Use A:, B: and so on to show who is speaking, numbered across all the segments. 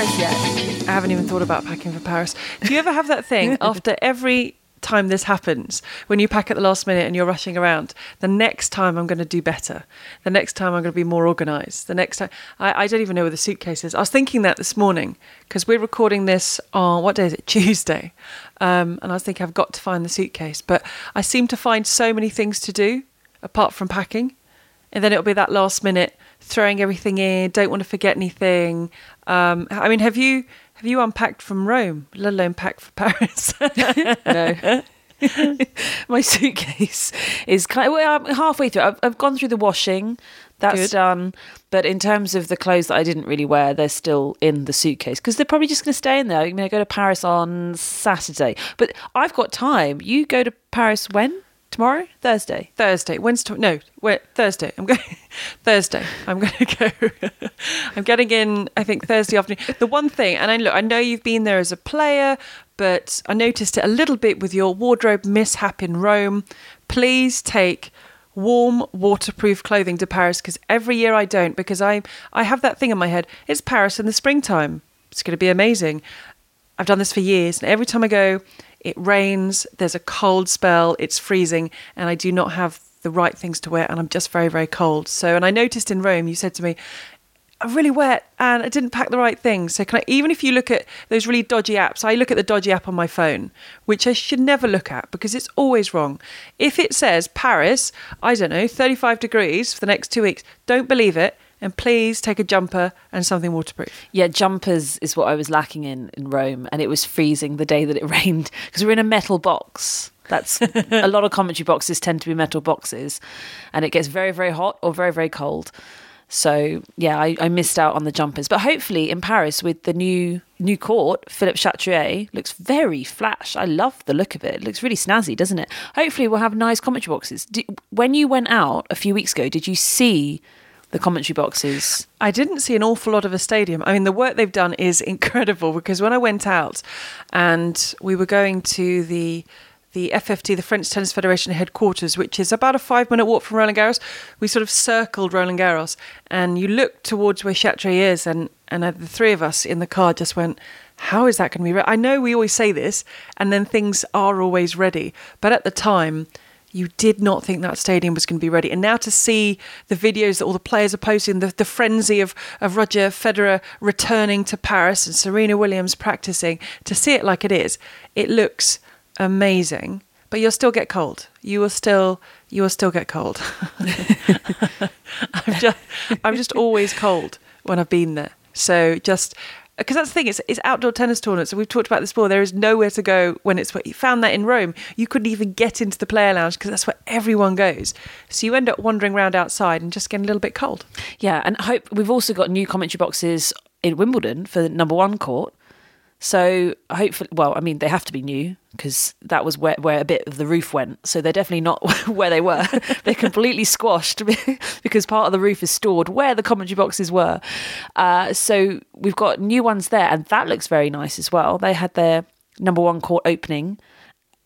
A: Paris yet?
B: I haven't even thought about packing for Paris. Do you ever have that thing after every time this happens, when you pack at the last minute and you're rushing around, the next time I'm going to do better. The next time I'm going to be more organised. The next time, I, I don't even know where the suitcase is. I was thinking that this morning because we're recording this on, what day is it? Tuesday. Um, and I was thinking I've got to find the suitcase. But I seem to find so many things to do apart from packing. And then it'll be that last minute throwing everything in, don't want to forget anything. Um, I mean, have you have you unpacked from Rome, let alone packed for Paris?
A: No. My suitcase is kind of, well, I'm halfway through. I've, I've gone through the washing. That's
B: Good.
A: done. But in terms of the clothes that I didn't really wear, they're still in the suitcase because they're probably just going to stay in there. I'm going to go to Paris on Saturday. But I've got time. You go to Paris when? Tomorrow? Thursday?
B: Thursday. When's to- no? Wait, Thursday. I'm going. Thursday. I'm going to go. I'm getting in. I think Thursday afternoon. The one thing, and I look. I know you've been there as a player, but I noticed it a little bit with your wardrobe mishap in Rome. Please take warm, waterproof clothing to Paris because every year I don't because I I have that thing in my head. It's Paris in the springtime. It's going to be amazing. I've done this for years, and every time I go, it rains, there's a cold spell, it's freezing, and I do not have the right things to wear, and I'm just very, very cold. So, and I noticed in Rome, you said to me, I'm really wet and I didn't pack the right things. So, can I, even if you look at those really dodgy apps, I look at the dodgy app on my phone, which I should never look at because it's always wrong. If it says Paris, I don't know, 35 degrees for the next two weeks, don't believe it. And please take a jumper and something waterproof.
A: Yeah, jumpers is what I was lacking in in Rome, and it was freezing the day that it rained because we're in a metal box. That's a lot of commentary boxes tend to be metal boxes, and it gets very very hot or very very cold. So yeah, I, I missed out on the jumpers, but hopefully in Paris with the new new court, Philippe Chatrier looks very flash. I love the look of it. It looks really snazzy, doesn't it? Hopefully we'll have nice commentary boxes. Do, when you went out a few weeks ago, did you see the commentary boxes?
B: I didn't see an awful lot of a stadium. I mean, the work they've done is incredible because when I went out and we were going to the the FFT, the French Tennis Federation headquarters, which is about a five minute walk from Roland Garros, we sort of circled Roland Garros and you look towards where Chatrier is, and, and the three of us in the car just went, how is that going to be? Re-? I know we always say this, and then things are always ready, but at the time, you did not think that stadium was going to be ready. And now to see the videos that all the players are posting, the, the frenzy of, of Roger Federer returning to Paris and Serena Williams practicing, to see it like it is, it looks amazing. But you'll still get cold. You will still you will still get cold. I'm just I'm just always cold when I've been there. So just because that's the thing, it's, it's outdoor tennis tournaments. So we've talked about this before. There is nowhere to go when it's. You found that in Rome, you couldn't even get into the player lounge because that's where everyone goes. So you end up wandering around outside and just getting a little bit cold.
A: Yeah, and I hope we've also got new commentary boxes in Wimbledon for number one court. So hopefully, well, I mean, they have to be new because that was where, where a bit of the roof went. So they're definitely not where they were. they're completely squashed because part of the roof is stored where the commentary boxes were. Uh, so we've got new ones there, and that looks very nice as well. They had their number one court opening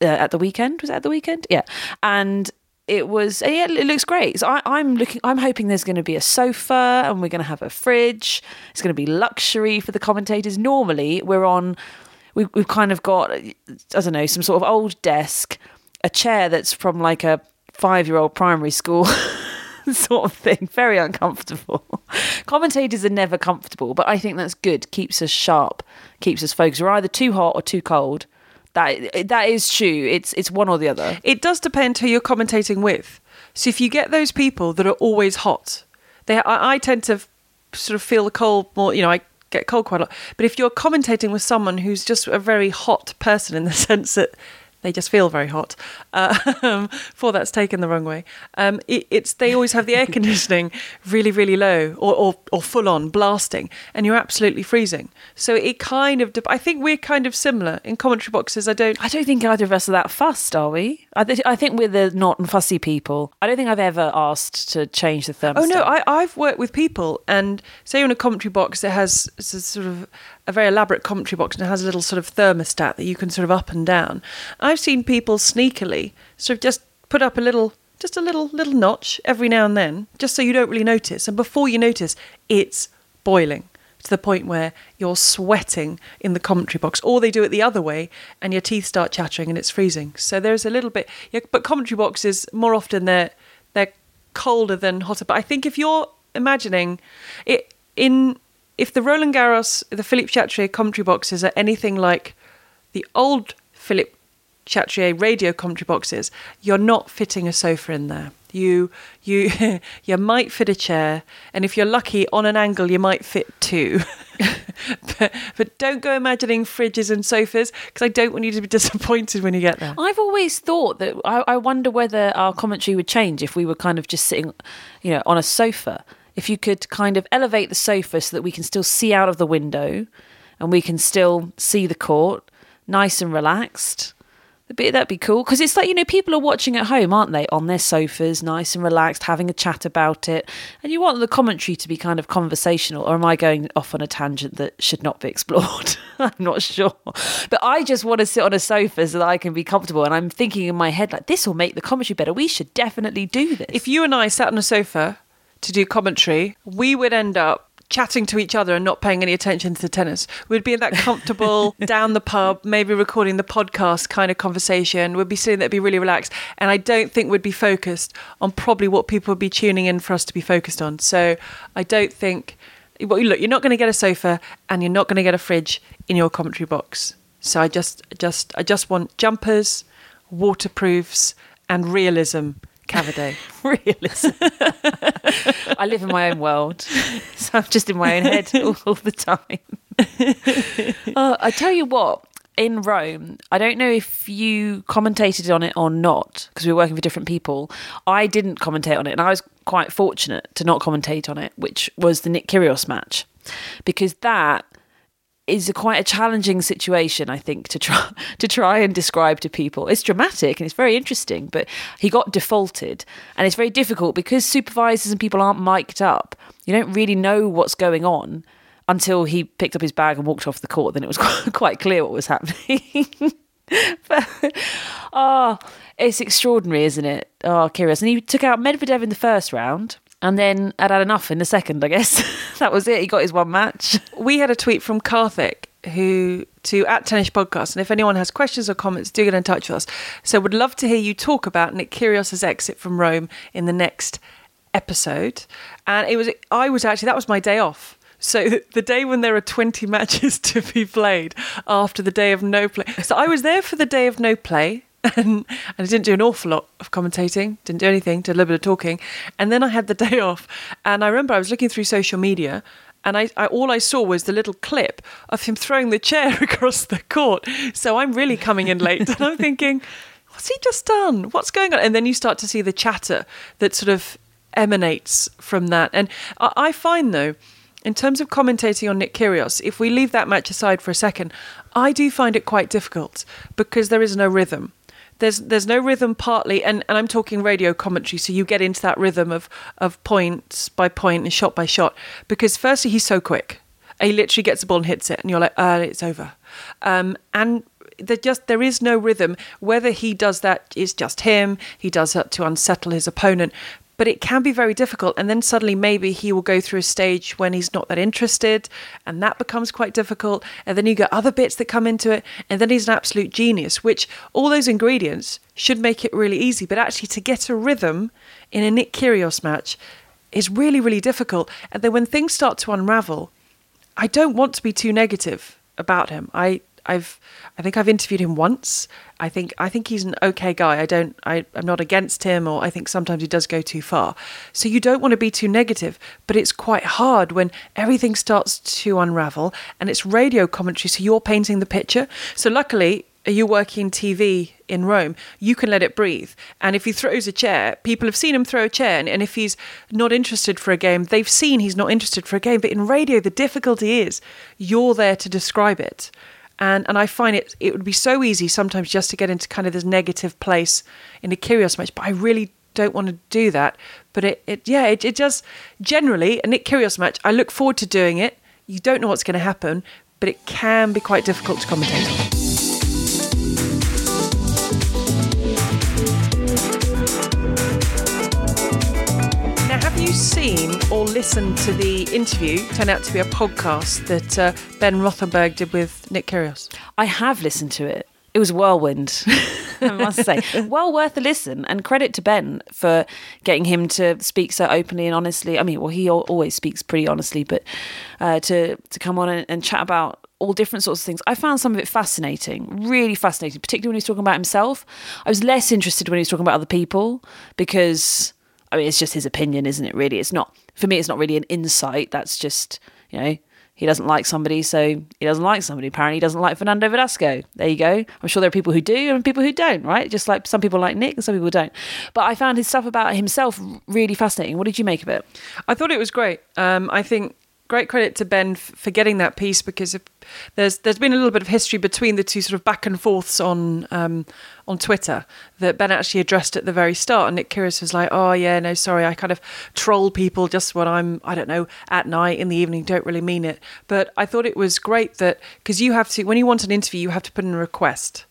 A: uh, at the weekend. Was it at the weekend? Yeah, and it was yeah, it looks great. So I, I'm looking. I'm hoping there's going to be a sofa and we're going to have a fridge. It's going to be luxury for the commentators. Normally we're on. We, we've kind of got I don't know some sort of old desk, a chair that's from like a five year old primary school. sort of thing very uncomfortable commentators are never comfortable but i think that's good keeps us sharp keeps us focused we're either too hot or too cold that that is true it's it's one or the other
B: It does depend who you're commentating with. So if you get those people that are always hot, they I, I tend to sort of feel the cold more. You know, I get cold quite a lot. But if you're commentating with someone who's just a very hot person in the sense that they just feel very hot, um, for that's taken the wrong way. Um, it, it's they always have the air conditioning really, really low or, or, or full on blasting, and you're absolutely freezing. So it kind of. I think we're kind of similar in commentary boxes. I don't.
A: I don't think either of us are that fussed, are we? I, th- I think we're the not and fussy people. I don't think I've ever asked to change the thermostat.
B: Oh no, I, I've worked with people, and say you're in a commentary box that has sort of a very elaborate commentary box, and it has a little sort of thermostat that you can sort of up and down. I've seen people sneakily sort of just put up a little, just a little little notch every now and then, just so you don't really notice, and before you notice, it's boiling. to the point where you're sweating in the commentary box, or they do it the other way and your teeth start chattering and it's freezing. So there's a little bit, yeah, but commentary boxes more often they're they're colder than hotter. But I think if you're imagining it in if the Roland Garros, the Philippe Chatrier commentary boxes are anything like the old Philippe Chatrier radio commentary boxes, you're not fitting a sofa in there. You you you might fit a chair, and if you're lucky, on an angle you might fit two. but, but don't go imagining fridges and sofas because I don't want you to be disappointed when you get there.
A: I've always thought that I, I wonder whether our commentary would change if we were kind of just sitting, you know, on a sofa. If you could kind of elevate the sofa so that we can still see out of the window and we can still see the court, nice and relaxed. That'd be, cool because it's like you know people are watching at home, aren't they, on their sofas, nice and relaxed, having a chat about it, and you want the commentary to be kind of conversational. Or am I going off on a tangent that should not be explored? I'm not sure, but I just want to sit on a sofa so that I can be comfortable. And I'm thinking in my head like this will make the commentary better. We should definitely do this.
B: If you and I sat on a sofa to do commentary, we would end up chatting to each other and not paying any attention to the tennis. We'd be in that comfortable down the pub, maybe recording the podcast kind of conversation. We'd be sitting there, be really relaxed. And I don't think we'd be focused on probably what people would be tuning in for us to be focused on. So I don't think, well, look, you're not going to get a sofa and you're not going to get a fridge in your commentary box. So I just, just, I just want jumpers, waterproofs, and realism Cavaday.
A: realism. I live in my own world, so I'm just in my own head all, all the time. uh, I tell you what, in Rome, I don't know if you commentated on it or not because we were working for different people. I didn't commentate on it, and I was quite fortunate to not commentate on it, which was the Nick Kyrgios match because that is a quite a challenging situation, I think, to try to try and describe to people. It's dramatic and it's very interesting, but he got defaulted, and it's very difficult because supervisors and people aren't mic'd up. You don't really know what's going on until he picked up his bag and walked off the court. Then it was quite clear what was happening. but oh, it's extraordinary, isn't it? Oh, Kyrgios. And he took out Medvedev in the first round and then I'd had enough in the second, I guess. that was it. He got his one match.
B: We had a tweet from Karthik who to at Tennis Podcast. And if anyone has questions or comments, do get in touch with us. So would love to hear you talk about Nick Kyrgios's exit from Rome in the next episode. And it was I was actually that was my day off. So the day when there are 20 matches to be played after the day of no play. So I was there for the day of no play and, and I didn't do an awful lot of commentating, didn't do anything, did a little bit of talking. And then I had the day off. And I remember I was looking through social media and I, I, all I saw was the little clip of him throwing the chair across the court. So I'm really coming in late, and I'm thinking, what's he just done? What's going on? And then you start to see the chatter that sort of emanates from that. And I, I find though, in terms of commentating on Nick Kyrgios, if we leave that match aside for a second, I do find it quite difficult because there is no rhythm there's there's no rhythm partly and, and I'm talking radio commentary so you get into that rhythm of of point by point and shot by shot. Because firstly he's so quick. He literally gets the ball and hits it and you're like uh it's over. Um, and there just there is no rhythm. Whether he does that is just him. He does that to unsettle his opponent but it can be very difficult. And then suddenly, maybe he will go through a stage when he's not that interested, and that becomes quite difficult. And then you get other bits that come into it, and then he's an absolute genius, which all those ingredients should make it really easy. But actually, to get a rhythm in a Nick Kyrgios match is really, really difficult. And then when things start to unravel, I don't want to be too negative about him. I I've I think I've interviewed him once. I think I think he's an okay guy. I don't I, I'm not against him or I think sometimes he does go too far. So you don't want to be too negative, but it's quite hard when everything starts to unravel and it's radio commentary, so you're painting the picture. So luckily you working TV in Rome, you can let it breathe. And if he throws a chair, people have seen him throw a chair. And, and, if he's not interested for a game, they've seen he's not interested for a game. But in radio, the difficulty is you're there to describe it and and I find it it would be so easy sometimes just to get into kind of this negative place in a Kyrgios match, but I really don't want to do that. But it, it yeah, it, it does generally a Nick Kyrgios match. I look forward to doing it. You don't know what's going to happen, but it can be quite difficult to commentate on. Or listen to the interview, turned out to be a podcast that uh, Ben Rothenberg did with Nick Kyrgios?
A: I have listened to it. It was a whirlwind, I must say. well worth a listen, and credit to Ben for getting him to speak so openly and honestly. I mean, well, he always speaks pretty honestly, but uh, to to come on and, and chat about all different sorts of things. I found some of it fascinating, really fascinating, particularly when he was talking about himself. I was less interested when he was talking about other people because, I mean, it's just his opinion, isn't it? Really, it's not for me. It's not really an insight. That's just you know he doesn't like somebody, so he doesn't like somebody. Apparently, he doesn't like Fernando Verdasco. There you go. I'm sure there are people who do and people who don't, right? Just like some people like Nick and some people don't. But I found his stuff about himself really fascinating. What did you make of it?
B: I thought it was great. Um, I think great credit to Ben for getting that piece because there's there's been a little bit of history between the two sort of back and forths on um, on Twitter that Ben actually addressed at the very start, and Nick Kyrgios was like, "Oh yeah, no, sorry, I kind of troll people just when I'm I don't know at night in the evening, don't really mean it." But I thought it was great that because you have to when you want an interview, you have to put in a request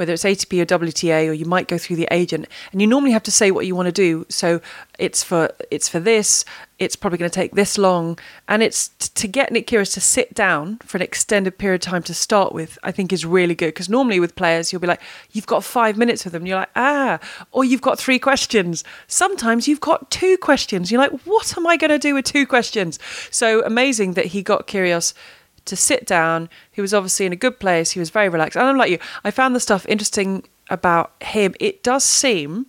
B: whether it's ATP or WTA, or you might go through the agent, and you normally have to say what you want to do. So it's for it's for this. It's probably going to take this long, and it's t- to get Nick Kyrgios to sit down for an extended period of time to start with. I think is really good because normally with players you'll be like, you've got five minutes with them, and you're like, ah, or you've got three questions. Sometimes you've got two questions. You're like, what am I going to do with two questions? So amazing that he got Kyrgios to sit down. He was obviously in a good place. He was very relaxed. And I'm like you, I found the stuff interesting about him. It does seem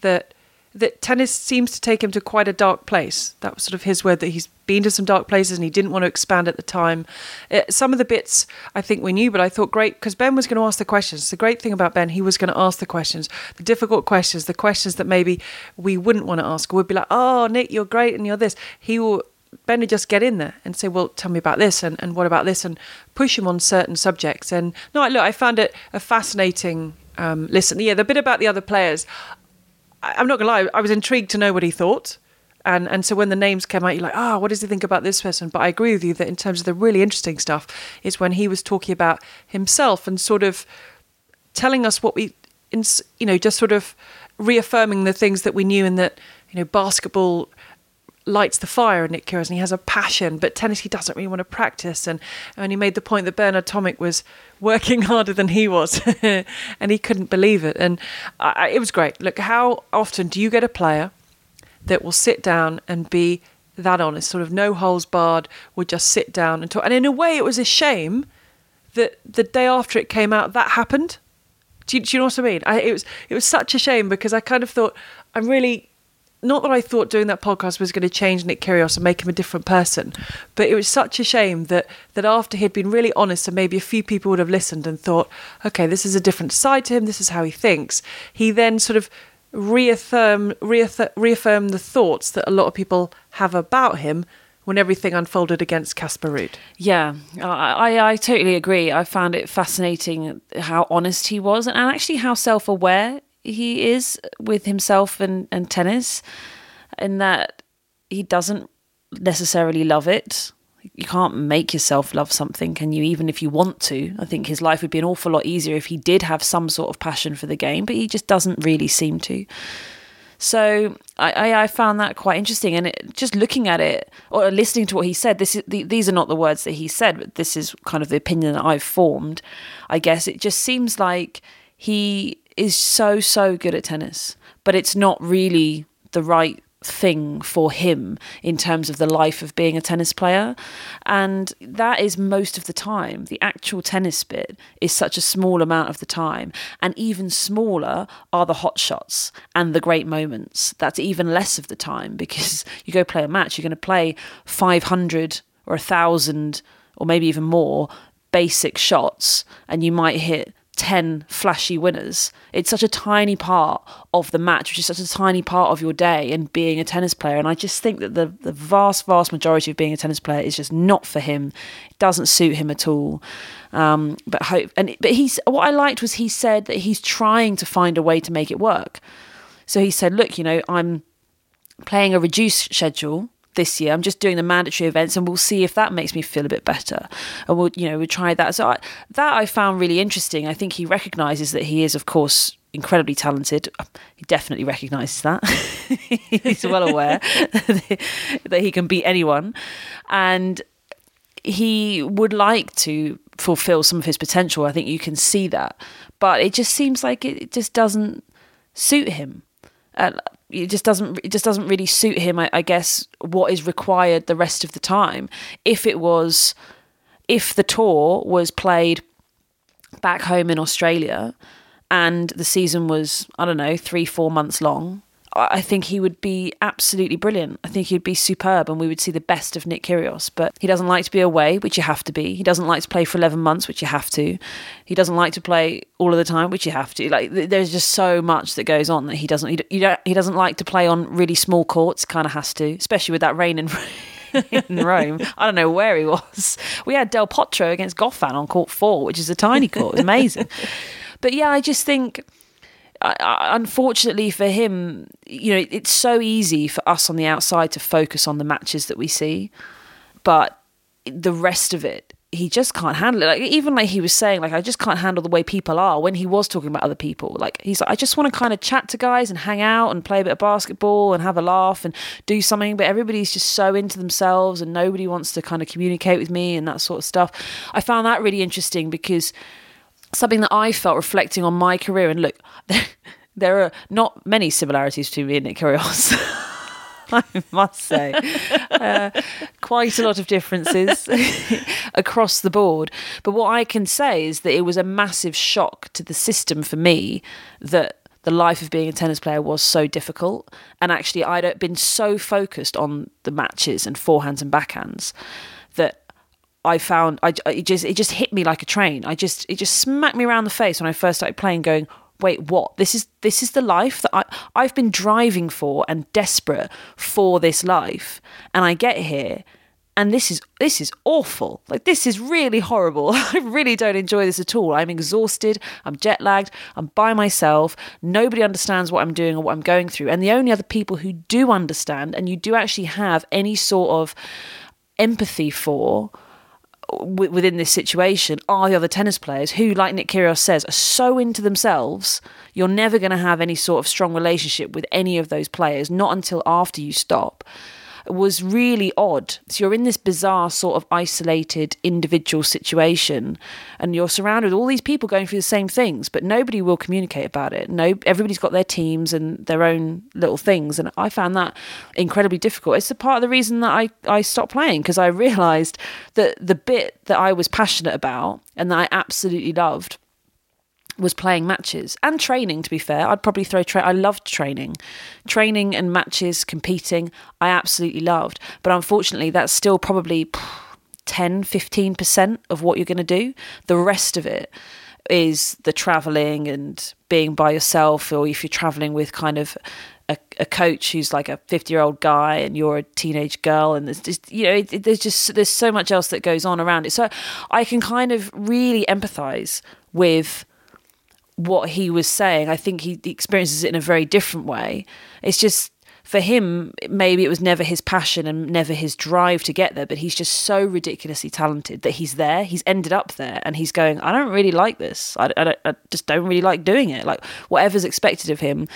B: that that tennis seems to take him to quite a dark place. That was sort of his word that he's been to some dark places and he didn't want to expand at the time. Uh, some of the bits I think we knew, but I thought great because Ben was going to ask the questions. The great thing about Ben, he was going to ask the questions, the difficult questions, the questions that maybe we wouldn't want to ask. We'd be like, "Oh, Nick, you're great and you're this." He will Ben would just get in there and say, "Well, tell me about this and, and what about this," and push him on certain subjects. And no, I- look, I found it a fascinating um, listen. Yeah, the bit about the other players, I, I'm not gonna lie, I was intrigued to know what he thought. And and so when the names came out, you're like, ah, what does he think about this person? But I agree with you that in terms of the really interesting stuff is when he was talking about himself and sort of telling us what we, you know, just sort of reaffirming the things that we knew and that you know basketball lights the fire in Nick Kyrgios and he has a passion, but tennis he doesn't really want to practice. And, and he made the point that Bernard Tomic was working harder than he was, and he couldn't believe it. And I, it was great. Look, how often do you get a player that will sit down and be that honest, sort of no holes barred, would just sit down and talk? And in a way, it was a shame that the day after it came out, that happened. Do you, do you know what I mean? I, it was it was such a shame because I kind of thought I'm really not that I thought doing that podcast was going to change Nick Kyrgios and make him a different person, but it was such a shame that that after he'd been really honest and maybe a few people would have listened and thought, okay, this is a different side to him. This is how he thinks. He then sort of reaffirm reaffirm, reaffirm the thoughts that a lot of people have about him when everything unfolded against Casper Ruud.
A: Yeah, I, I, totally agree. I found it fascinating how honest he was and actually how self aware he is with himself and, and tennis, in that he doesn't necessarily love it. You can't make yourself love something, can you? Even if you want to. I think his life would be an awful lot easier if he did have some sort of passion for the game, but he just doesn't really seem to. So I, I, I found that quite interesting, and it, just looking at it or listening to what he said. This is the, these are not the words that he said, but this is kind of the opinion that I've formed. I guess it just seems like he is so so good at tennis, but it's not really the right thing for him in terms of the life of being a tennis player. And that is most of the time. The actual tennis bit is such a small amount of the time. And even smaller are the hot shots and the great moments. That's even less of the time because you go play a match, you're going to play 500 or 1,000 or maybe even more basic shots and you might hit 10 flashy winners. It's such a tiny part of the match, which is such a tiny part of your day and being a tennis player. And I just think that the, the vast, vast majority of being a tennis player is just not for him. It doesn't suit him at all. Um, but hope and but he's what I liked was he said that he's trying to find a way to make it work. So he said, look, you know, I'm playing a reduced schedule this year. I'm just doing the mandatory events, and we'll see if that makes me feel a bit better. And we'll, you know, we try that. So I, that I found really interesting. I think he recognises that he is, of course, incredibly talented. He definitely recognises that. He's well aware that he can beat anyone. And he would like to fulfill some of his potential. I think you can see that. But it just seems like it just doesn't suit him. It just doesn't it just doesn't really suit him I, I guess what is required the rest of the time. If it was if the tour was played back home in Australia and the season was, I don't know, three, four months long, I think he would be absolutely brilliant. I think he'd be superb and we would see the best of Nick Kyrgios. But he doesn't like to be away, which you have to be. He doesn't like to play for 11 months, which you have to. He doesn't like to play all of the time, which you have to. Like there's just so much that goes on that he doesn't he, don't, he doesn't like to play on really small courts, kind of has to, especially with that rain and in Rome. I don't know where he was. We had Del Potro against Goffin on court four, which is a tiny court. It was amazing. but yeah, I just think. Unfortunately for him, you know, it's so easy for us on the outside to focus on the matches that we see, but the rest of it he just can't handle it. Like even like he was saying, like I just can't handle the way people are when he was talking about other people. Like he's like, I just want to kind of chat to guys and hang out and play a bit of basketball and have a laugh and do something. But everybody's just so into themselves and nobody wants to kind of communicate with me and that sort of stuff. I found that really interesting because something that I felt reflecting on my career and look, there, are not many similarities between me and Nick Kyrgios. I must say. Uh, quite a lot of differences across the board. But what I can say is that it was a massive shock to the system for me that the life of being a tennis player was so difficult. And actually, I'd been so focused on the matches and forehands and backhands I found I it just it just hit me like a train. I just it just smacked me around the face when I first started playing, going, wait what? This is this is the life that I I've been driving for and desperate for this life. And I get here and this is this is awful. Like this is really horrible. I really don't enjoy this at all. I'm exhausted. I'm jet lagged. I'm by myself. Nobody understands what i'm doing or what i'm going through. And the only other people who do understand and you do actually have any sort of empathy for within this situation are the other tennis players who, like Nick Kyrgios says, are so into themselves. You're never going to have any sort of strong relationship with any of those players, not until after you stop was really odd. So you're in this bizarre sort of isolated individual situation and you're surrounded with all these people going through the same things, but nobody will communicate about it. No everybody's got their teams and their own little things and I found that incredibly difficult. It's a part of the reason that I, I stopped playing because I realized that the bit that I was passionate about and that I absolutely loved was playing matches and training to be fair. I'd probably throw tra- i loved training. Training and matches competing i absolutely loved. But unfortunately that's still probably 10 15% of what you're going to do. The rest of it is the traveling and being by yourself or if you're traveling with kind of a, a coach who's like a 50 year old guy and you're a teenage girl and there's just you know it, it, there's just there's so much else that goes on around it. So i can kind of really empathize with what he was saying. I think he experiences it in a very different way. It's just for him, maybe it was never his passion and never his drive to get there, but he's just so ridiculously talented that he's there. He's ended up there and he's going, I don't really like this. I, I, I just don't really like doing it. Like, whatever's expected of him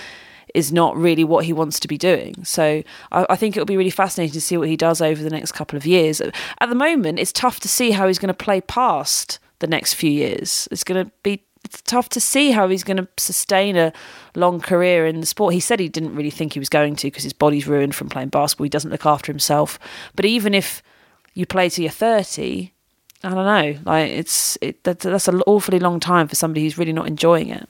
A: is not really what he wants to be doing. So I, I think it'll be really fascinating to see what he does over the next couple of years. At the moment, it's tough to see how he's going to play past the next few years. It's going to be it's tough to see how he's going to sustain a long career in the sport. He said he didn't really think he was going to because his body's ruined from playing basketball. He doesn't look after himself. But even if you play till you're 30, I don't know. Like it's it, that, that's an awfully long time for somebody who's really not enjoying it.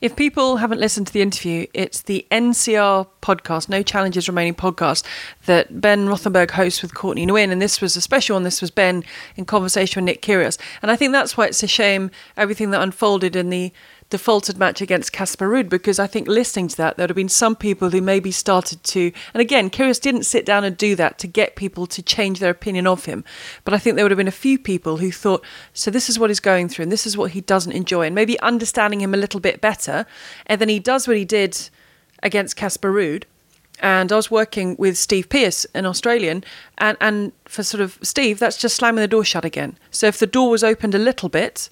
B: If people haven't listened to the interview, it's the NCR podcast, No Challenges Remaining podcast, that Ben Rothenberg hosts with Courtney Nguyen. And this was a special one. This was Ben in conversation with Nick Kyrgios. And I think that's why it's a shame everything that unfolded in the defaulted match against Casper Ruud because I think listening to that, there would have been some people who maybe started to, and again, Kyrgios didn't sit down and do that to get people to change their opinion of him. But I think there would have been a few people who thought, so this is what he's going through and this is what he doesn't enjoy, and maybe understanding him a little bit better. And then he does what he did against Casper Ruud. And I was working with Steve Pearce, an Australian, and, and for sort of Steve, that's just slamming the door shut again. So if the door was opened a little bit,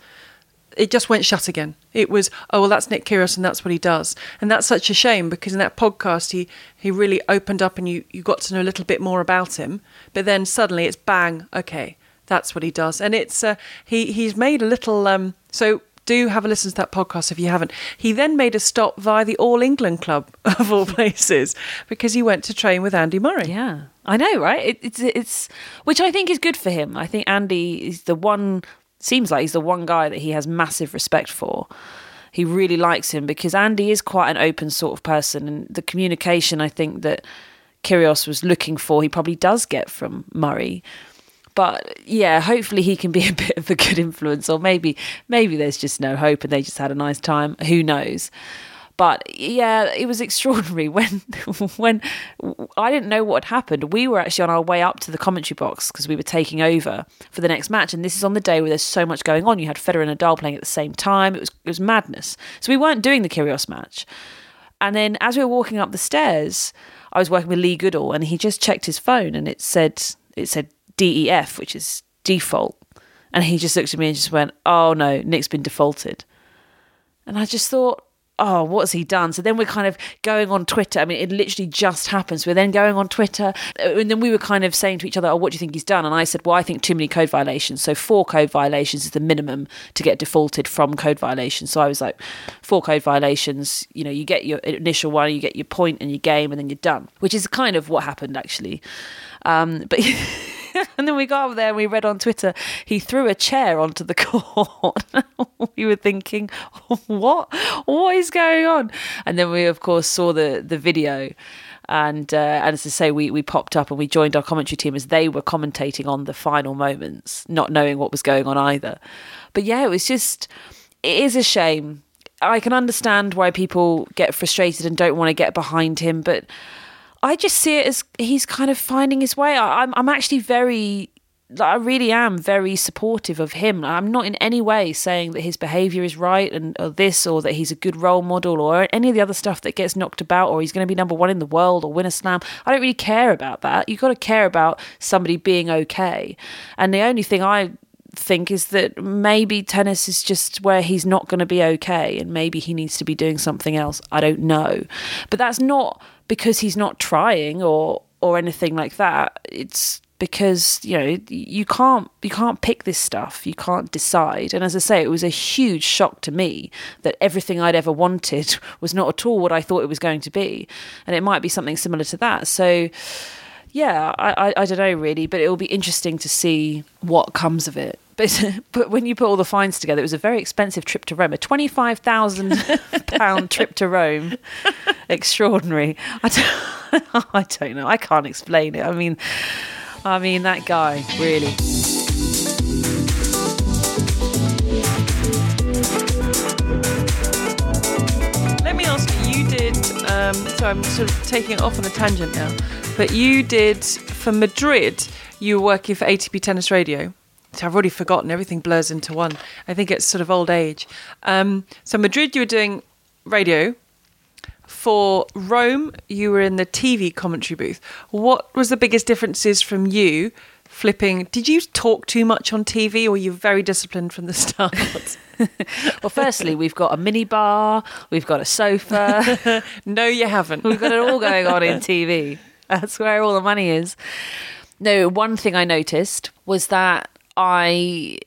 B: it just went shut again. It was, oh well, that's Nick Kyrgios and that's what he does, and that's such a shame because in that podcast he he really opened up and you you got to know a little bit more about him. But then suddenly it's bang, okay, that's what he does, and it's uh, he he's made a little um so. Do have a listen to that podcast if you haven't. He then made a stop via the All England Club of all places because he went to train with Andy Murray.
A: Yeah, I know, right? It, it's it's which I think is good for him. I think Andy is the one. Seems like he's the one guy that he has massive respect for. He really likes him because Andy is quite an open sort of person, and the communication I think that Kyrgios was looking for, he probably does get from Murray. But yeah, hopefully he can be a bit of a good influence, or maybe maybe there's just no hope and they just had a nice time. Who knows? But yeah, it was extraordinary when when I didn't know what had happened. We were actually on our way up to the commentary box because we were taking over for the next match, and this is on the day where there's so much going on. You had Federer and Nadal playing at the same time. It was it was madness. So we weren't doing the Kyrgios match. And then as we were walking up the stairs, I was working with Lee Goodall, and he just checked his phone, and it said it said DEF, which is default. And he just looked at me and just went, "Oh no, Nick's been defaulted." And I just thought, oh, what's he done? So then we're kind of going on Twitter. I mean, it literally just happens. We're then going on Twitter. And then we were kind of saying to each other, oh, what do you think he's done? And I said, well, I think too many code violations. So four code violations is the minimum to get defaulted from code violations. So I was like, four code violations, you know, you get your initial one, you get your point and your game, and then you're done, which is kind of what happened actually. Um, but. and then we got up there and we read on Twitter he threw a chair onto the court. we were thinking, what? What is going on? And then we, of course, saw the the video. And uh, and as I say, we, we popped up and we joined our commentary team as they were commentating on the final moments, not knowing what was going on either. But yeah, it was just, it is a shame. I can understand why people get frustrated and don't want to get behind him, but I just see it as he's kind of finding his way. I, am I'm actually very, I really am very supportive of him. I'm not in any way saying that his behaviour is right and or this or that he's a good role model or any of the other stuff that gets knocked about or he's going to be number one in the world or win a slam. I don't really care about that. You've got to care about somebody being okay. And the only thing I think is that maybe tennis is just where he's not going to be okay and maybe he needs to be doing something else. I don't know. But that's not because he's not trying or or anything like that. It's because you know you can't you can't pick this stuff you can't decide and as i say it was a huge shock to me that everything i'd ever wanted was not at all what i thought it was going to be and it might be something similar to that so yeah i i, I don't know really but it will be interesting to see what comes of it but but when you put all the fines together, it was a very expensive trip to Rome, a twenty five thousand pound trip to Rome. Extraordinary. I don't, I don't know. I can't explain it. I mean, I mean that guy really.
B: Let me ask you. You did. Um, so I'm sort of taking it off on a tangent now, but you did for Madrid. You were working for ATP Tennis Radio. I've already forgotten. Everything blurs into one. I think it's sort of old age. Um, so Madrid, you were doing radio. For Rome, you were in the TV commentary booth. What was the biggest differences from you flipping? Did you talk too much on TV, or were you very disciplined from the start?
A: well, firstly, we've got a mini bar, we've got a sofa.
B: no, you haven't.
A: We've got it all going on in TV. That's where all the money is. No, one thing I noticed was that I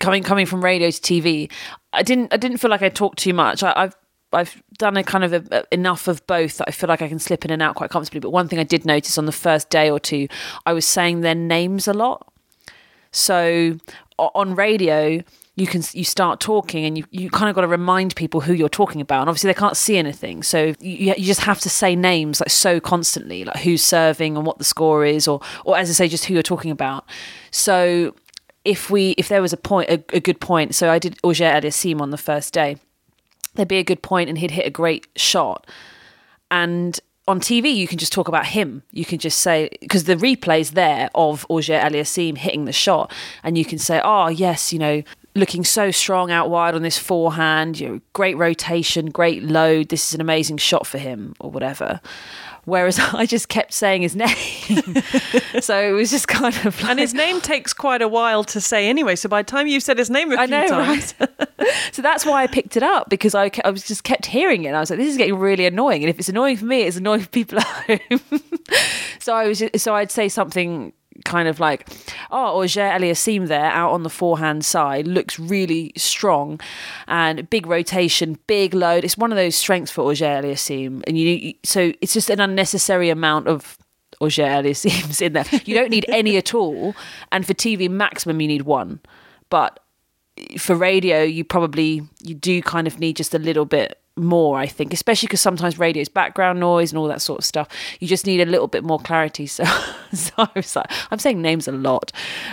A: coming coming from radio to TV, I didn't I didn't feel like I talked too much. I, have I've done a kind of a, a, enough of both that I feel like I can slip in and out quite comfortably. But one thing I did notice on the first day or two, I was saying their names a lot. So on radio, you can you start talking and you, you kind of got to remind people who you're talking about and obviously they can't see anything so you, you just have to say names like so constantly like who's serving and what the score is or or as I say just who you're talking about. So if we if there was a point a, a good point so i did auger aliassime on the first day there'd be a good point and he'd hit a great shot. And on tv you can just talk about him. You can just say because the replay's there of auger aliassime hitting the shot and you can say oh yes you know looking so strong out wide on this forehand you know great rotation great load this is an amazing shot for him or whatever Whereas I just kept saying his name. so it was just kind of like,
B: And his name takes quite a while to say anyway. So by the time you've said his name a few
A: I know,
B: times,
A: right? so that's why I picked it up because I, I was just kept hearing it. And I was like, this is getting really annoying. And if it's annoying for me, it's annoying for people at home. so I was, just, so I'd say something kind of like, oh, Auger Aliassime there out on the forehand side looks really strong and big rotation, big load. It's one of those strengths for Auger Aliassime. And you, so it's just an unnecessary amount of Auger Aliassimes in there. You don't need any at all. And for TV maximum, you need one. But for radio you probably you do kind of need just a little bit more i think especially because sometimes radio is background noise and all that sort of stuff. You just need a little bit more clarity. So so i was like i'm saying names a lot.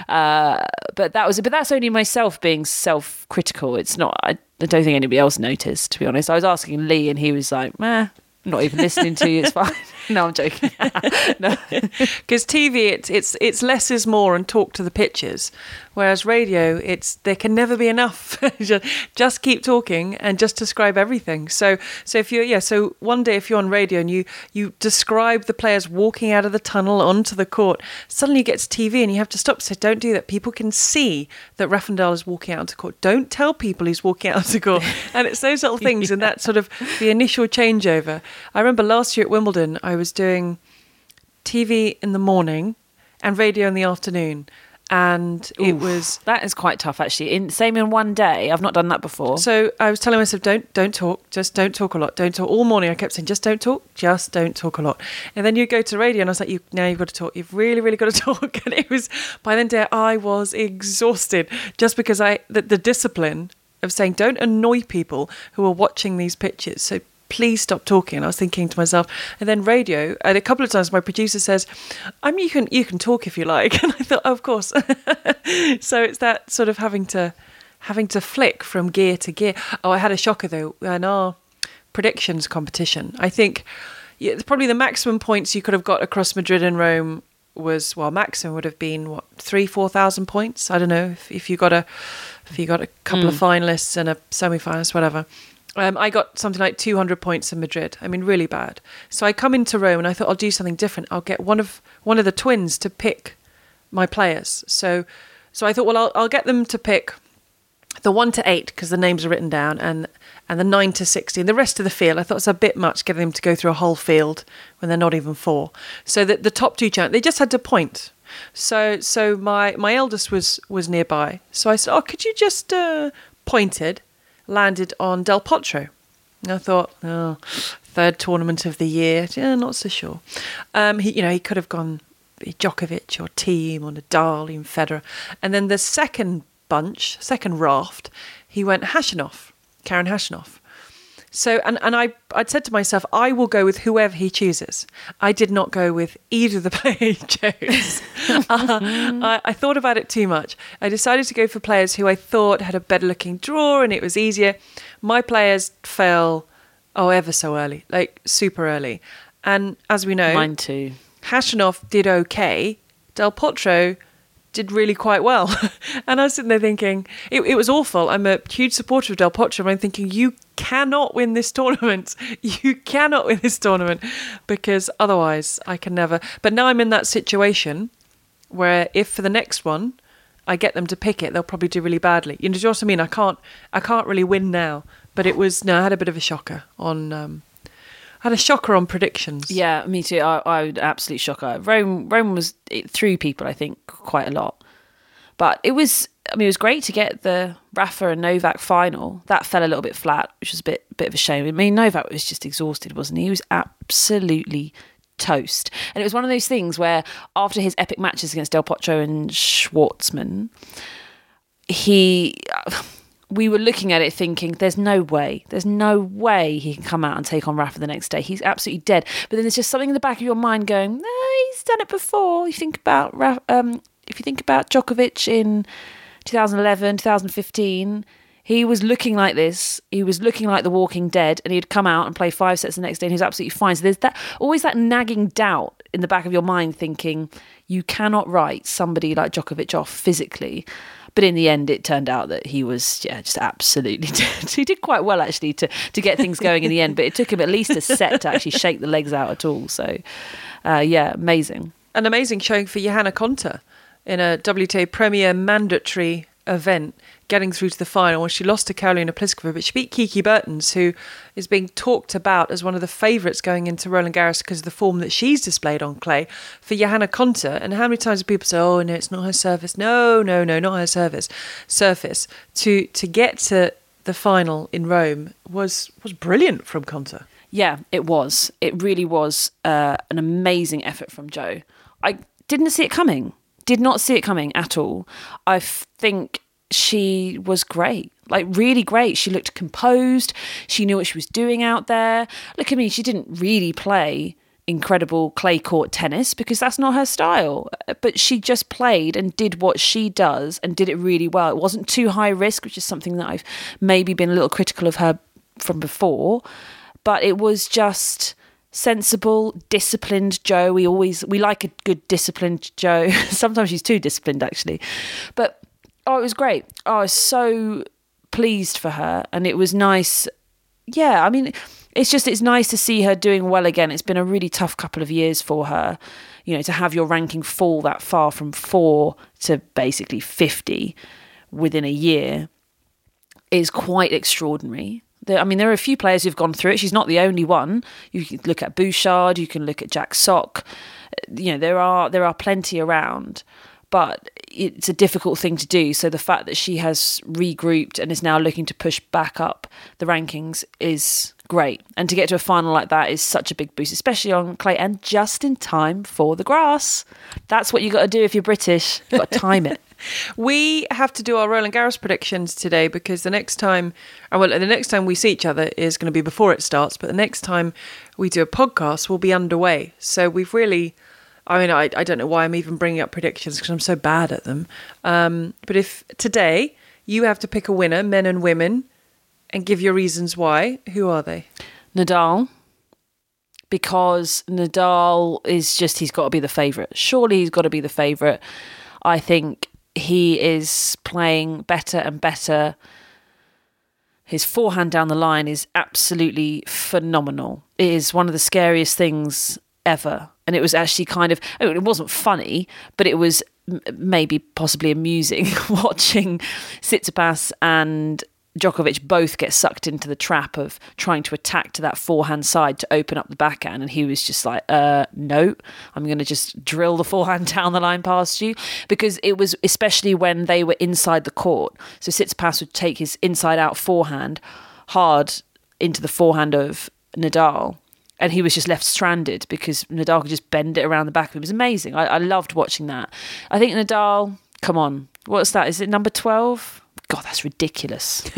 A: Uh, but that was but that's only myself being self-critical. It's not i, I don't think anybody else noticed to be honest. I was asking lee and he was like meh not even listening to you. It's fine no i'm joking no
B: because TV it's it's it's less is more and talk to the pictures, whereas radio it's there can never be enough. just, keep talking and just describe everything. So so if you're yeah so one day if you're on radio and you you describe the players walking out of the tunnel onto the court, suddenly you get to TV and you have to stop. So don't do that. People can see that Rafa Nadal is walking out onto court. Don't tell people he's walking out onto court. and it's those little things and that sort of the initial changeover. I remember last year at Wimbledon I was doing TV in the morning and radio in the afternoon. And it
A: Oof,
B: was
A: that is quite tough actually in same in one day i've not done that before
B: so I was telling myself, don't don't talk, just don't talk a lot, don't talk all morning. I kept saying, just don't talk, just don't talk a lot. And then you go to radio, and I was like, you now you've got to talk, you've really really got to talk. And it was by then day I was exhausted just because I the, the discipline of saying don't annoy people who are watching these pictures. So please stop talking. I was thinking to myself, and then radio. And a couple of times, my producer says, "I mean, you can you can talk if you like." And I thought, oh, of course. so it's that sort of having to having to flick from gear to gear. Oh, I had a shocker though. In our predictions competition, I think yeah, probably the maximum points you could have got across Madrid and Rome was well, maximum would have been what three, four thousand points. I don't know if, if you got a if you got a couple of hmm. finalists and a semi-finalist, whatever. Um, I got something like 200 points in Madrid. I mean, really bad. So I come into Rome and I thought I'll do something different. I'll get one of one of the twins to pick my players. So, so I thought, well, I'll, I'll get them to pick the one to eight because the names are written down, and and the nine to sixteen. The rest of the field, I thought it's a bit much getting them to go through a whole field when they're not even four. So that the top two champ, they just had to point. So so my my eldest was was nearby. So I said, oh, could you just uh, pointed, landed on Del Potro. And I thought, oh, third tournament of the year, yeah, not so sure. Um, he, you know, he could have gone Djokovic or Thiem or Nadal, even Federer. And then the second bunch, second raft, he went Khachanov, Karen Khachanov. So, and, and I, I'd said to myself, I will go with whoever he chooses. I did not go with either of the players he chose. uh, I, I thought about it too much. I decided to go for players who I thought had a better looking draw and it was easier. My players fell, oh, ever so early, like super early. And as we know,
A: mine too
B: Khachanov did okay. Del Potro did really quite well. and I was sitting there thinking, it, it, was awful. I'm a huge supporter of Del Potro, but I'm thinking, you cannot win this tournament. You cannot win this tournament because otherwise I can never. But now I'm in that situation where if for the next one I get them to pick it, they'll probably do really badly. You know, do you know what I mean? I can't, I can't really win now. But it was no, I had a bit of a shocker on um, had a shocker on predictions.
A: Yeah, me too. I, I would absolute shocker. Rome, Rome was it threw people. I think quite a lot, but it was. I mean, it was great to get the Rafa and Novak final. That fell a little bit flat, which was a bit bit of a shame. I mean, Novak was just exhausted, wasn't he? He was absolutely toast. And it was one of those things where after his epic matches against Del Potro and Schwartzman, he we were looking at it thinking, there's no way, there's no way he can come out and take on Rafa the next day. He's absolutely dead. But then there's just something in the back of your mind going, No, he's done it before. You think about, um, if you think about Djokovic in 2011, 2015, he was looking like this. He was looking like the Walking Dead, and he'd come out and play five sets the next day, and he was absolutely fine. So there's that always that nagging doubt in the back of your mind, thinking you cannot write somebody like Djokovic off physically. But in the end, it turned out that he was yeah just absolutely. he did quite well actually to to get things going in the end. But it took him at least a set to actually shake the legs out at all. So uh, yeah, amazing.
B: An amazing showing for Johanna Konta in a WTA Premier mandatory event, getting through to the final. Well, she lost to Karolina Pliskova, but she beat Kiki Bertens, who is being talked about as one of the favourites going into Roland Garros because of the form that she's displayed on clay for Johanna Konta. And how many times do people say, "Oh no, it's not her surface"? No, no, no, not her surface. Surface to to get to the final in Rome was was brilliant from Konta.
A: Yeah, it was. It really was uh, an amazing effort from Joe. I didn't see it coming. Did not see it coming at all. I think she was great. Like really great. She looked composed. She knew what she was doing out there. Look at me, she didn't really play incredible clay court tennis because that's not her style. Uh, but she just played and did what she does and did it really well. It wasn't too high risk, which is something that I've maybe been a little critical of her from before. But it was just sensible, disciplined Jo. We always we like a good disciplined Jo. Sometimes she's too disciplined actually. But oh, it was great. Oh, I was so pleased for her, and it was nice. Yeah, I mean, it's just it's nice to see her doing well again. It's been a really tough couple of years for her. You know, to have your ranking fall that far from four to basically fifty within a year is quite extraordinary. I mean, there are a few players who've gone through it. She's not the only one. You can look at Bouchard. You can look at Jack Sock. You know, there are there are plenty around but it's a difficult thing to do. So the fact that she has regrouped and is now looking to push back up the rankings is great. And to get to a final like that is such a big boost, especially on clay and just in time for the grass. That's what you got to do if you're British. You've got to time it.
B: We have to do our Roland Garros predictions today because the next time, uh, well, the next time we see each other is going to be before it starts, but the next time we do a podcast will be underway. So we've really I mean, I, I don't know why I'm even bringing up predictions because I'm so bad at them. Um, but if today you have to pick a winner, men and women, and give your reasons why, who are they?
A: Nadal. Because Nadal is just, he's got to be the favourite. Surely he's got to be the favourite. I think he is playing better and better. His forehand down the line is absolutely phenomenal. It is one of the scariest things ever. And it was actually kind of, mean, it wasn't funny, but it was maybe possibly amusing watching Tsitsipas and Djokovic both get sucked into the trap of trying to attack to that forehand side to open up the backhand. And he was just like, uh, no, I'm going to just drill the forehand down the line past you. Because it was, especially when they were inside the court. So Tsitsipas would take his inside out forehand hard into the forehand of Nadal and he was just left stranded because Nadal could just bend it around the back of him. It was amazing. I, I loved watching that. I think Nadal, come on, what's that? Is it number 12? God, that's ridiculous.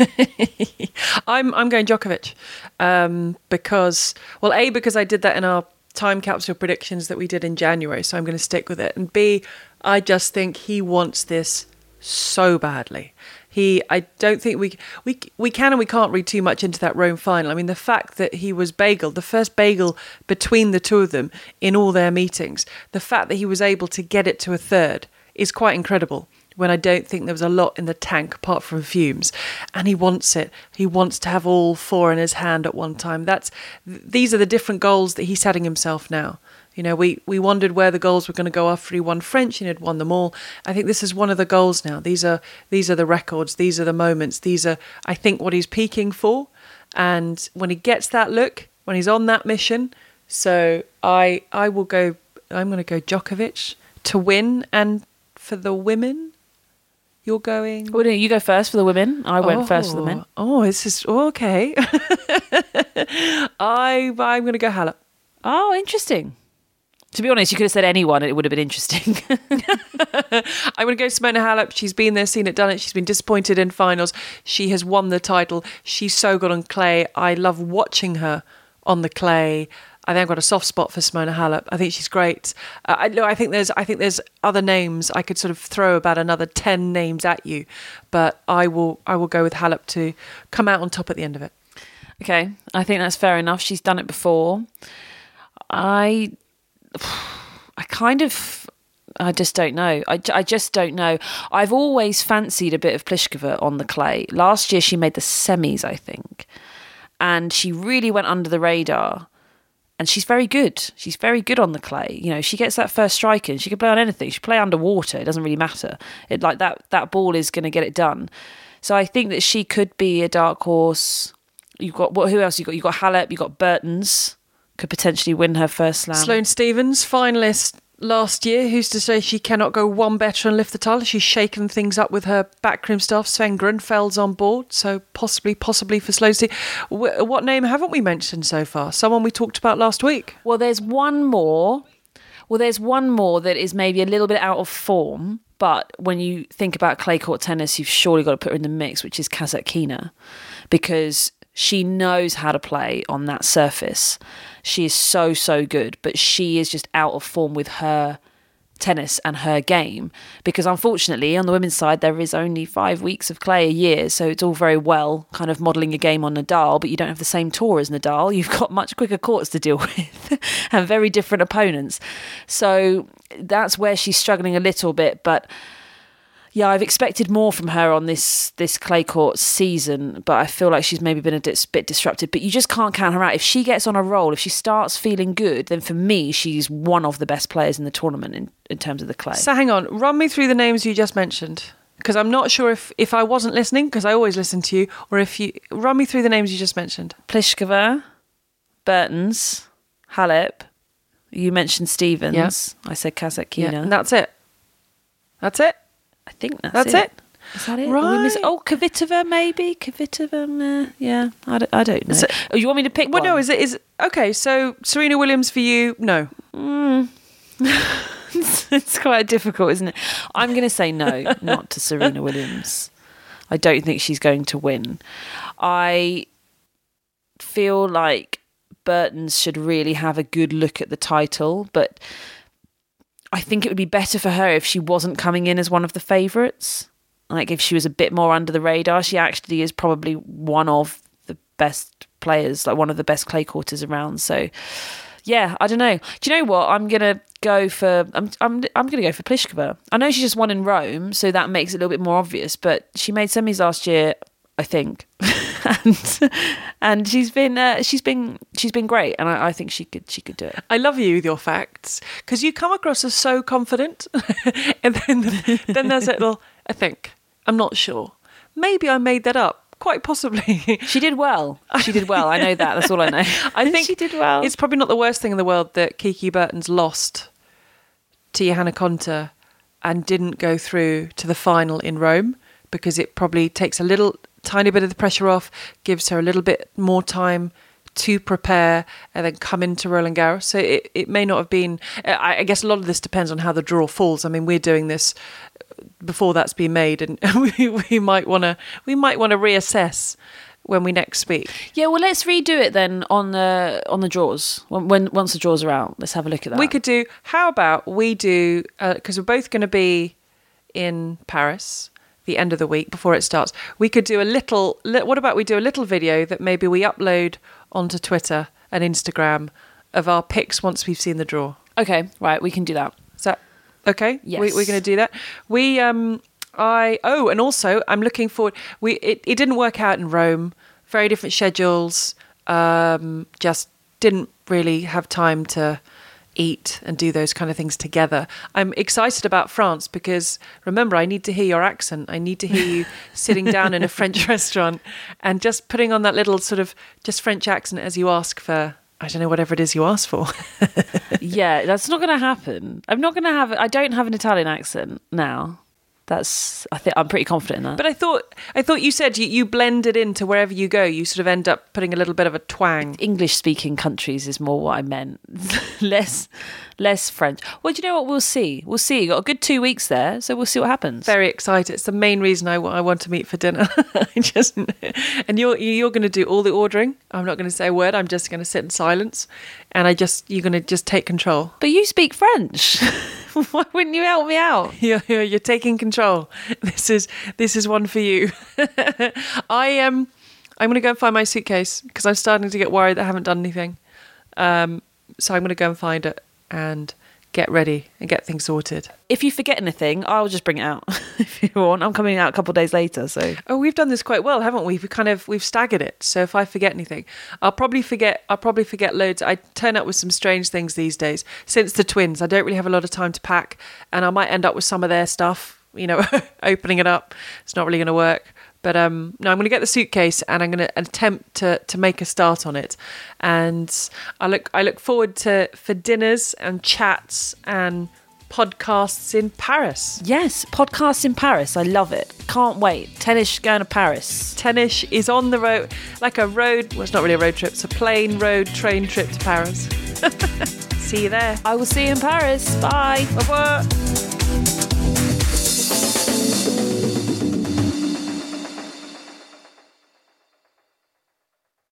B: I'm I'm going Djokovic um, because well, a because I did that in our time capsule predictions that we did in January, so I'm going to stick with it. And B, I just think he wants this so badly. He, I don't think we we we can and we can't read too much into that Rome final. I mean, the fact that he was bagel, the first bagel between the two of them in all their meetings, the fact that he was able to get it to a third is quite incredible. When I don't think there was a lot in the tank apart from fumes, and he wants it. He wants to have all four in his hand at one time. That's these are the different goals that he's setting himself now. You know, we, we wondered where the goals were going to go after he won French and he'd won them all. I think this is one of the goals now. These are these are the records. These are the moments. These are, I think, what he's peaking for. And when he gets that look, when he's on that mission, so I I will go. I'm going to go Djokovic to win and for the women. You're going.
A: Oh, well, no, you go first for the women. I went oh, first for the men.
B: Oh, oh this is oh, okay. I I'm going to go Halep.
A: Oh, interesting. To be honest, you could have said anyone and it would have been interesting.
B: I'm going to go to Simona Halep. She's been there, seen it, done it. She's been disappointed in finals. She has won the title. She's so good on clay. I love watching her on the clay. I think I've got a soft spot for Simona Halep. I think she's great. Uh, I, I think there's I think there's other names I could sort of throw about another ten names at you, but I will I will go with Halep to come out on top at the end of it.
A: Okay, I think that's fair enough. She's done it before. I I kind of I just don't know. I, I just don't know. I've always fancied a bit of Pliskova on the clay. Last year she made the semis, I think, and she really went under the radar. And she's very good. She's very good on the clay. You know, she gets that first strike in. She can play on anything. She can play underwater. It doesn't really matter. It like that. That ball is going to get it done. So I think that she could be a dark horse. You've got what? Who else? You got you got Halep. You got Bertens. Could potentially win her first slam.
B: Sloane Stevens, finalist last year. Who's to say she cannot go one better and lift the title? She's shaken things up with her backroom staff. Sven Groeneveld's on board, so possibly, possibly for Sloane Stevens. What name haven't we mentioned so far? Someone we talked about last week.
A: Well, there's one more. Well, there's one more that is maybe a little bit out of form, but when you think about clay court tennis, you've surely got to put her in the mix, which is Kasatkina, because she knows how to play on that surface. She is so, so good, but she is just out of form with her tennis and her game because unfortunately on the women's side there is only five weeks of clay a year so it's all very well kind of modelling a game on Nadal but you don't have the same tour as Nadal you've got much quicker courts to deal with and very different opponents so that's where she's struggling a little bit but yeah, I've expected more from her on this this clay court season, but I feel like she's maybe been a bit, bit disrupted. But you just can't count her out. If she gets on a roll, if she starts feeling good, then for me, she's one of the best players in the tournament in, in terms of the clay.
B: So hang on, run me through the names you just mentioned. Because I'm not sure if, if I wasn't listening, because I always listen to you, or if you run me through the names you just mentioned.
A: Pliskova, Bertens, Halep. You mentioned Stevens.
B: Yeah.
A: I said Kasatkina.
B: Yeah, and that's it. That's it.
A: I think that's,
B: That's
A: it.
B: it.
A: Is that it?
B: Right.
A: We miss- oh, Kvitova maybe. Kvitova. Uh, yeah, I don't, I don't know.
B: So-
A: oh, you want me to pick
B: Well,
A: one?
B: no, is it is okay? So Serena Williams for you? No.
A: it's quite difficult, isn't it? I'm going to say no, not to Serena Williams. I don't think she's going to win. I feel like Bertens should really have a good look at the title, but I think it would be better for her if she wasn't coming in as one of the favourites. Like if she was a bit more under the radar, she actually is probably one of the best players, like one of the best clay courters around. So yeah, I don't know. Do you know what? I'm gonna go for I'm I'm I'm gonna go for Pliskova. I know she just won in Rome, so that makes it a little bit more obvious. But she made semis last year, I think, and and she's been uh, she's been she's been great, and I, I think she could she could do it.
B: I love you with your facts because you come across as so confident, and then then there's a little. I think I'm not sure. Maybe I made that up. Quite possibly.
A: She did well. She did well. I know that. That's all I know.
B: I think
A: she did well.
B: It's probably not the worst thing in the world that Kiki Bertens lost to Johanna Konta and didn't go through to the final in Rome because it probably takes a little tiny bit of the pressure off, gives her a little bit more time to prepare and then come into Roland Garros. So it, it may not have been. I, I guess a lot of this depends on how the draw falls. I mean, we're doing this before that's been made, and we, we might want to we might want to reassess when we next speak.
A: yeah. Well, let's redo it then on the on the draws when, when once the draws are out. Let's have a look at that.
B: We could do. How about we do? Uh, because we're both going to be in Paris the end of the week before it starts. We could do a little. Li- what about we do a little video that maybe we upload onto Twitter and Instagram of our picks once we've seen the draw.
A: Okay, right. We can do that.
B: Is that okay?
A: Yes.
B: We, we're going to do that. We um I oh and also I'm looking forward. We it, it didn't work out in Rome. Very different schedules. Um, just didn't really have time to eat and do those kind of things together. I'm excited about France because remember I need to hear your accent. I need to hear you sitting down in a French restaurant and just putting on that little sort of just French accent as you ask for I don't know whatever it is you ask for.
A: yeah, that's not going to happen. I'm not going to have. I don't have an Italian accent now. That's. I think I'm pretty confident in that.
B: But I thought I thought you said you, you blend it into wherever you go. You sort of end up putting a little bit of a twang.
A: English speaking countries is more what I meant. less, less French. Well, do you know what? We'll see. We'll see. You got a good two weeks there, so we'll see what happens.
B: Very excited. It's the main reason I, I want to meet for dinner. I just and you're you're going to do all the ordering. I'm not going to say a word. I'm just going to sit in silence, and I just you're going to just take control.
A: But you speak French. Why wouldn't you help me out?
B: You're, you're, you're taking control. This is this is one for you. I am. Um, I'm going to go and find my suitcase because I'm starting to get worried that I haven't done anything. Um, so I'm going to go and find it and get ready and get things sorted.
A: If you forget anything, I'll just bring it out if you want. I'm coming out a couple of days later, so
B: Oh, we've done this quite well, haven't we? We kind of we've staggered it. So if I forget anything, I'll probably forget. I'll probably forget loads. I turn up with some strange things these days. Since the twins, I don't really have a lot of time to pack, and I might end up with some of their stuff. You know, opening it up, it's not really going to work. But um, no, I'm going to get the suitcase and I'm going to attempt to to make a start on it. And I look I look forward to for dinners and chats and podcasts in Paris.
A: yes, podcasts in Paris. I love it. Can't wait. Tennis going to Paris.
B: Tennis is on the road, like a road. Well, it's not really a road trip. It's a plane, road, train trip to Paris. See you there.
A: I will see you in Paris. Bye.
B: Au revoir.